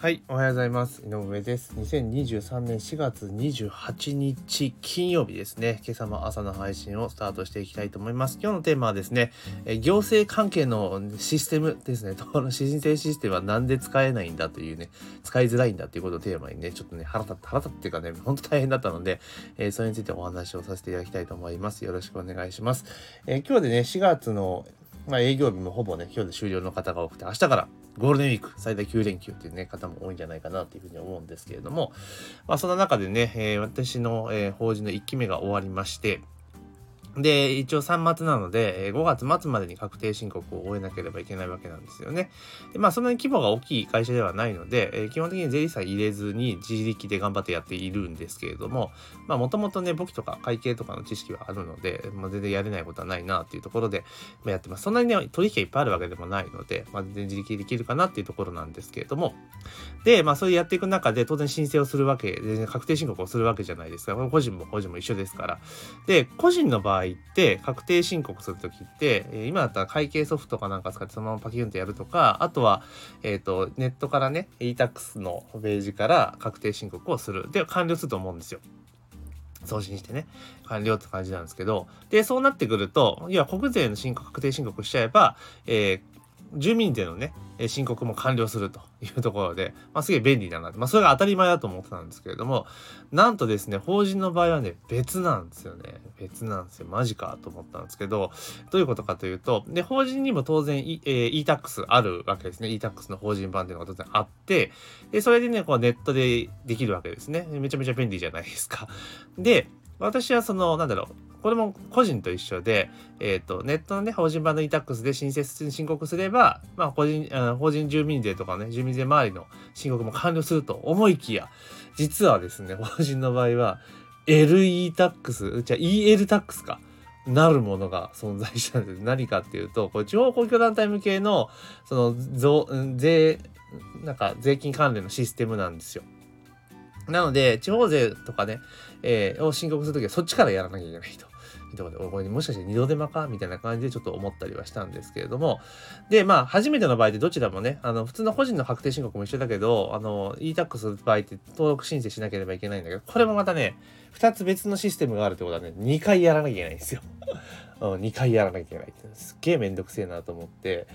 はい、おはようございます。井上です。2023年4月28日金曜日ですね。今朝も朝の配信をスタートしていきたいと思います。今日のテーマはですね、え行政関係のシステムですね。この申請システムはなんで使えないんだというね、使いづらいんだっていうことをテーマにね、ちょっとね、腹立って、腹立っていうかね、ほんと大変だったので、えー、それについてお話をさせていただきたいと思います。よろしくお願いします。えー、今日でね、4月のまあ、営業日もほぼね、今日で終了の方が多くて、明日からゴールデンウィーク最大9連休っていうね、方も多いんじゃないかなというふうに思うんですけれども、まあ、そんな中でね、えー、私の、えー、法人の1期目が終わりまして、で、一応3末なので、5月末までに確定申告を終えなければいけないわけなんですよね。でまあ、そんなに規模が大きい会社ではないので、え、基本的に税理士さん入れずに自力で頑張ってやっているんですけれども、まあ、もともとね、簿記とか会計とかの知識はあるので、まあ、全然やれないことはないなっていうところで、まあ、やってます。そんなにね、取引がいっぱいあるわけでもないので、まあ、全然自力できるかなっていうところなんですけれども、で、まあ、それやっていく中で、当然申請をするわけ、で確定申告をするわけじゃないですか。個人も個人も一緒ですから。で、個人の場合って、確定申告するときって、え今だったら会計ソフトかなんか使ってそのままパキュンとやるとか、あとは、えっ、と、ネットからね、e-tax のページから確定申告をする。で、完了すると思うんですよ。送信してね、完了って感じなんですけど、で、そうなってくると、要は国税の申告、確定申告しちゃえば、えー、住民税のね、申告も完了するというところで、まあ、すげえ便利だなまあ、それが当たり前だと思ってたんですけれども、なんとですね、法人の場合はね、別なんですよね。別なんですよ。マジかと思ったんですけど、どういうことかというと、で、法人にも当然、e、えー、e-tax あるわけですね。e-tax の法人版っていうのが当然あって、で、それでね、こうネットでできるわけですね。めちゃめちゃ便利じゃないですか。で、私はその、なんだろう、これも個人と一緒で、え、ー、と、ネットのね、法人版の e-tax で申請、申告すれば、まあ、個人、法人住民税とかね、住民税周りの申告も完了すると思いきや、実はですね、法人の場合は、LE-tax、じゃあ EL-tax か。なるものが存在したんです。何かっていうと、これ地方公共団体向けの、その、税、なんか税金関連のシステムなんですよ。なので、地方税とかね、えー、を申告するときはそっちからやらなきゃいけないと。ところで、これもしかして二度手間かみたいな感じでちょっと思ったりはしたんですけれども。で、まあ、初めての場合でどちらもね、あの、普通の個人の確定申告も一緒だけど、あの、e-tax する場合って登録申請しなければいけないんだけど、これもまたね、二つ別のシステムがあるってことはね、2回やらなきゃいけないんですよ。うん、2回やらなきゃいけないって。すっげえめんどくせえなと思って。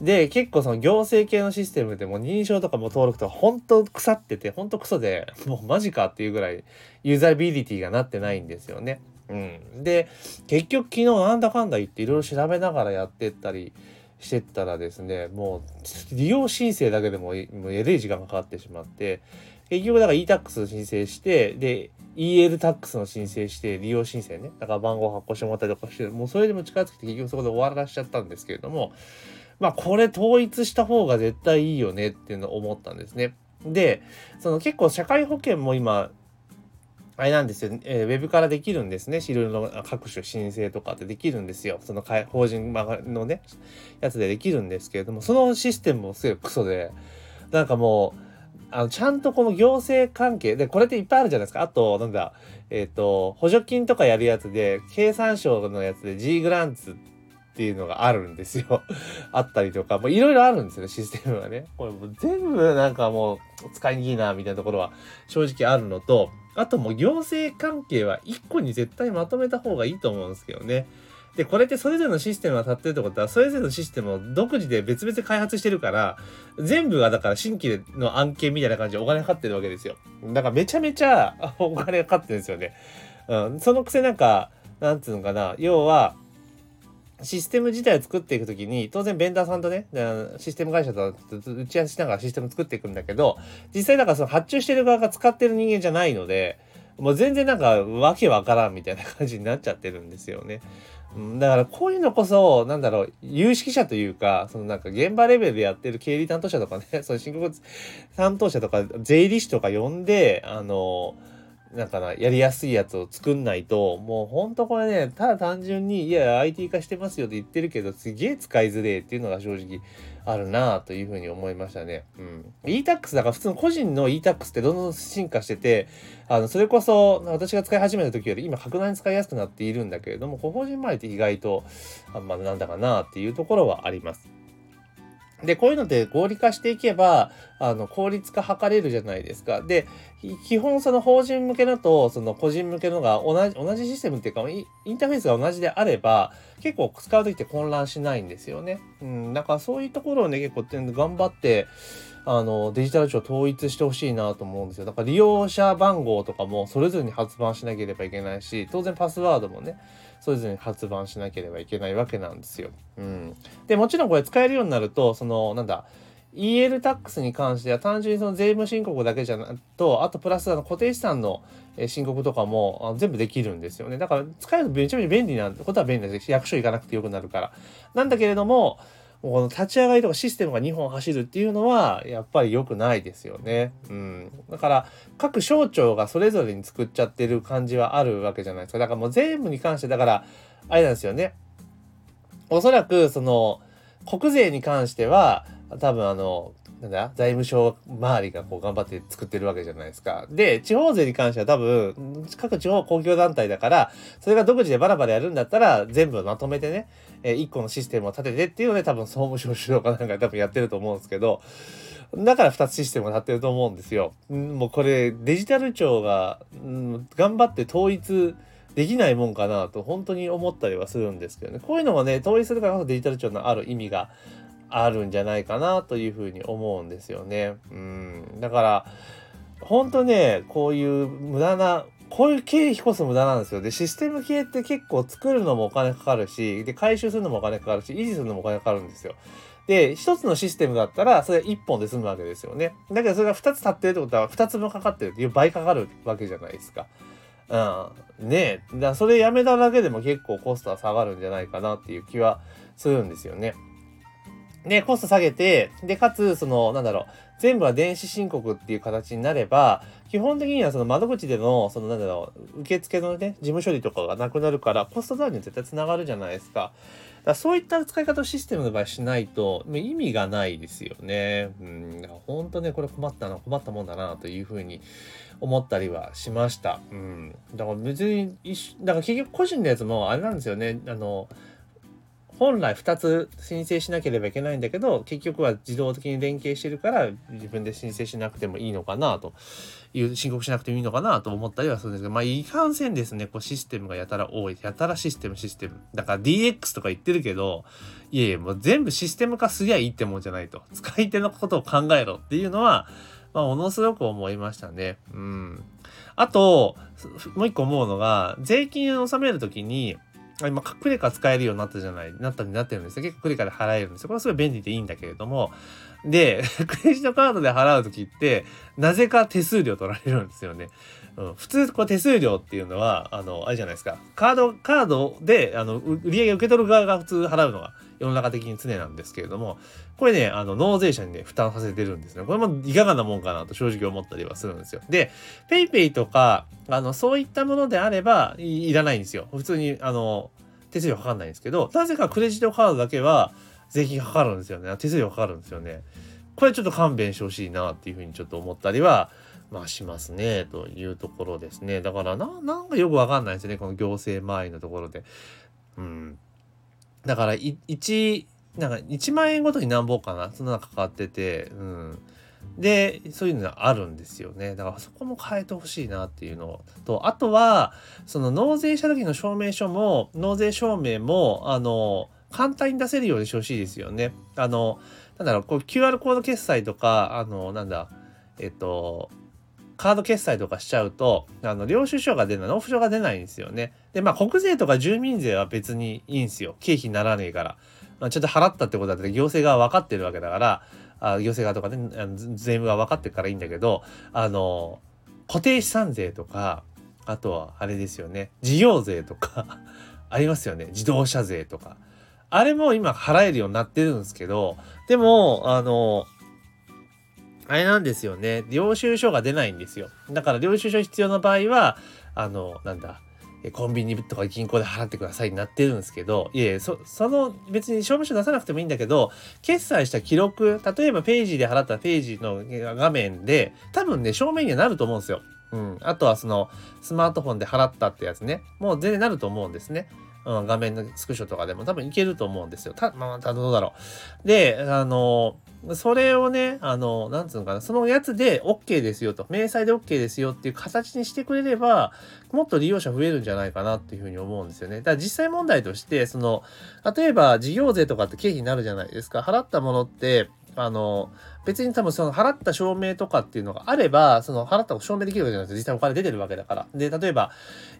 で、結構その行政系のシステムでも認証とかも登録とか本当腐ってて、本当クソで、もうマジかっていうぐらいユーザビリティがなってないんですよね。うん。で、結局昨日なんだかんだ言っていろいろ調べながらやってったりしてったらですね、もう利用申請だけでももうえれい時間かかってしまって、結局だから e-tax 申請して、で、EL タックスの申請して、利用申請ね、だから番号発行してもらったりとかして、もうそれでも近づけて結局そこで終わらしちゃったんですけれども、まあこれ統一した方が絶対いいよねっていうのを思ったんですね。で、その結構社会保険も今、あれなんですよ、えー、ウェブからできるんですね。いろいろの各種申請とかってできるんですよ。その法人のね、やつでできるんですけれども、そのシステムもすごいクソで、なんかもう、あの、ちゃんとこの行政関係で、これっていっぱいあるじゃないですか。あと、なんだ、えっ、ー、と、補助金とかやるやつで、経産省のやつで G グランツっていうのがあるんですよ。あったりとか、もういろいろあるんですよね、システムがね。これもう全部なんかもう使いにいいな、みたいなところは正直あるのと、あともう行政関係は1個に絶対まとめた方がいいと思うんですけどね。で、これってそれぞれのシステムが立ってるってことは、それぞれのシステムを独自で別々開発してるから、全部がだから新規の案件みたいな感じでお金かかってるわけですよ。だからめちゃめちゃお金かかってるんですよね。うん。そのくせなんか、なんつうのかな、要は、システム自体を作っていくときに、当然ベンダーさんとね、システム会社と打ち合わせしながらシステム作っていくんだけど、実際なんかその発注してる側が使ってる人間じゃないので、もう全然なんかわけわからんみたいな感じになっちゃってるんですよね。だからこういうのこそ、なんだろう、有識者というか、そのなんか現場レベルでやってる経理担当者とかね、その申告担当者とか税理士とか呼んで、あの、んかな、やりやすいやつを作んないと、もうほんとこれね、ただ単純に、いや、IT 化してますよって言ってるけど、すげえ使いづれえっていうのが正直あるなあというふうに思いましたね。うん。e-tax だから普通の個人の e-tax ってどんどん進化してて、あの、それこそ私が使い始めた時より今格段に使いやすくなっているんだけれども、個人前って意外と、あんまなんだかなあっていうところはあります。で、こういうので合理化していけば、あの、効率化図れるじゃないですか。で、基本その法人向けのと、その個人向けのが同じ、同じシステムっていうか、インターフェースが同じであれば、結構使う時って混乱しないんですよね。うん、だからそういうところをね、結構頑張って、あの、デジタル庁統一してほしいなと思うんですよ。だから利用者番号とかもそれぞれに発売しなければいけないし、当然パスワードもね、それぞれに発売しなければいけないわけなんですよ。うん。で、もちろんこれ使えるようになると、その、なんだ、EL タックスに関しては単純にその税務申告だけじゃなくと、あとプラスあの固定資産の申告とかも全部できるんですよね。だから使えるとめちゃめちゃ便利なことは便利です役所行かなくてよくなるから。なんだけれども、この立ち上がりとかシステムが2本走るっていうのはやっぱり良くないですよね。うん。だから各省庁がそれぞれに作っちゃってる感じはあるわけじゃないですか。だからもう全部に関してだからあれなんですよね。おそらくその国税に関しては多分あのなんだ？財務省周りがこう頑張って作ってるわけじゃないですか。で、地方税に関しては多分、各地方公共団体だから、それが独自でバラバラやるんだったら、全部まとめてね、えー、1個のシステムを立ててっていうので、多分総務省主導かなんか多分やってると思うんですけど、だから2つシステムを立ってると思うんですよ。もうこれ、デジタル庁が、うん、頑張って統一できないもんかなと本当に思ったりはするんですけどね。こういうのもね、統一するからこそデジタル庁のある意味があるんじゃないかなというふうに思うんですよね。うん。だから、本当ね、こういう無駄な、こういう経費こそ無駄なんですよ。で、システム系って結構作るのもお金かかるし、で、回収するのもお金かかるし、維持するのもお金かかるんですよ。で、一つのシステムだったら、それ一本で済むわけですよね。だけどそれが二つ立ってるってことは、二つ分かかってるっていう倍かかるわけじゃないですか。うん。ねえ。だそれやめただけでも結構コストは下がるんじゃないかなっていう気はするんですよね。で、コスト下げて、で、かつ、その、なんだろう、全部は電子申告っていう形になれば、基本的にはその窓口での、その、なんだろう、受付のね、事務処理とかがなくなるから、コストダウンに絶対繋がるじゃないですか。だそういった使い方をシステムの場合しないと、意味がないですよね。うん、本当ね、これ困ったな、困ったもんだな、というふうに思ったりはしました。うん。だから別に、だから結局個人のやつもあれなんですよね。あの、本来2つ申請しなければいけないんだけど結局は自動的に連携してるから自分で申請しなくてもいいのかなという申告しなくてもいいのかなと思ったりはするんですけどまあいかんせんですねこうシステムがやたら多いやたらシステムシステムだから DX とか言ってるけどいえいえもう全部システム化すりゃいいってもんじゃないと使い手のことを考えろっていうのはまあ、ものすごく思いましたね。うん。あと、もう一個思うのが、税金を納めるときに、今、クレカ使えるようになったじゃない、なったになってるんですよ。結構クレカで払えるんですよ。これはすごい便利でいいんだけれども、で、クレジットカードで払うときって、なぜか手数料取られるんですよね。うん、普通、こう手数料っていうのは、あの、あれじゃないですか。カード、カードで、あの、売り上げ受け取る側が普通払うのが世の中的に常なんですけれども、これね、あの、納税者にね、負担させてるんですね。これもいかがなもんかなと正直思ったりはするんですよ。で、PayPay とか、あの、そういったものであればい、いらないんですよ。普通に、あの、手数料かかんないんですけど、なぜかクレジットカードだけは税金かかるんですよね。手数料かかるんですよね。これちょっと勘弁してほしいなっていうふうにちょっと思ったりは、まあしますね、というところですね。だからな、なんかよくわかんないですね、この行政周りのところで。うん。だから、1、なんか1万円ごとに何本かなそんなのかかってて、うん。で、そういうのがあるんですよね。だからそこも変えてほしいなっていうのと、あとは、その納税した時の証明書も、納税証明も、あの、簡単に出せるようにしてほしいですよね。あの、なんだろう、こう QR コード決済とか、あの、なんだ、えっと、カード決済とかしちゃうと、あの、領収書が出ない、納付書が出ないんですよね。で、まあ、国税とか住民税は別にいいんですよ。経費にならねえから。まあ、ちょっと払ったってことだって行政側分かってるわけだから、あ行政側とかね、税務が分かってるからいいんだけど、あの、固定資産税とか、あとはあれですよね、事業税とか ありますよね、自動車税とか。あれも今払えるようになってるんですけど、でも、あの、あれなんですよね。領収書が出ないんですよ。だから領収書必要な場合は、あの、なんだ、コンビニとか銀行で払ってくださいになってるんですけど、いえ、そ、その別に証明書出さなくてもいいんだけど、決済した記録、例えばページで払ったページの画面で、多分ね、証明にはなると思うんですよ。うん。あとはその、スマートフォンで払ったってやつね。もう全然なると思うんですね。うん、画面のスクショとかでも多分いけると思うんですよ。た、まあ、たどうだろう。で、あの、それをね、あの、なんつうのかな、そのやつで OK ですよと、明細で OK ですよっていう形にしてくれれば、もっと利用者増えるんじゃないかなっていうふうに思うんですよね。だから実際問題として、その、例えば事業税とかって経費になるじゃないですか。払ったものって、あの、別に多分その払った証明とかっていうのがあれば、その払った証明できるわけじゃないです実際お金出てるわけだから。で、例えば、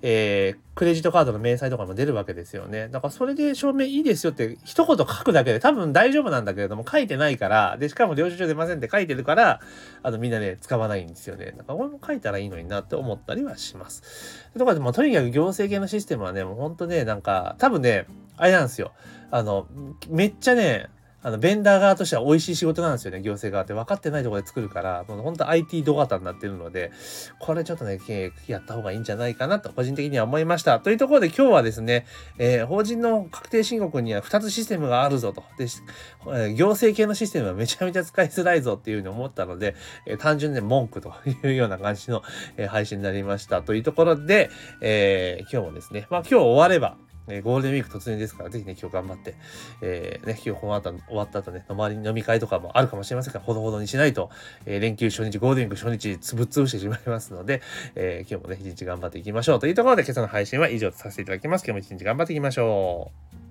えー、クレジットカードの明細とかも出るわけですよね。だからそれで証明いいですよって一言書くだけで多分大丈夫なんだけれども書いてないから、で、しかも領収書出ませんって書いてるから、あのみんなね、使わないんですよね。だからこれも書いたらいいのになって思ったりはします。とかでもとにかく行政系のシステムはね、もうほんとね、なんか多分ね、あれなんですよ。あの、めっちゃね、あの、ベンダー側としては美味しい仕事なんですよね、行政側って。分かってないところで作るから、もう本当 IT ド型になってるので、これちょっとね、やった方がいいんじゃないかなと、個人的には思いました。というところで今日はですね、えー、法人の確定申告には2つシステムがあるぞと。で、え行政系のシステムはめちゃめちゃ使いづらいぞっていうふうに思ったので、え、単純に文句というような感じの、え配信になりました。というところで、え今日もですね、まあ今日終われば、えー、ゴールデンウィーク突入ですから、ぜひね、今日頑張って、えー、ね、今日この後終わった後ね、周りに飲み会とかもあるかもしれませんから、ほどほどにしないと、えー、連休初日、ゴールデンウィーク初日、つぶつぶしてしまいますので、えー、今日もね、一日頑張っていきましょう。というところで、今朝の配信は以上とさせていただきます。今日も一日頑張っていきましょう。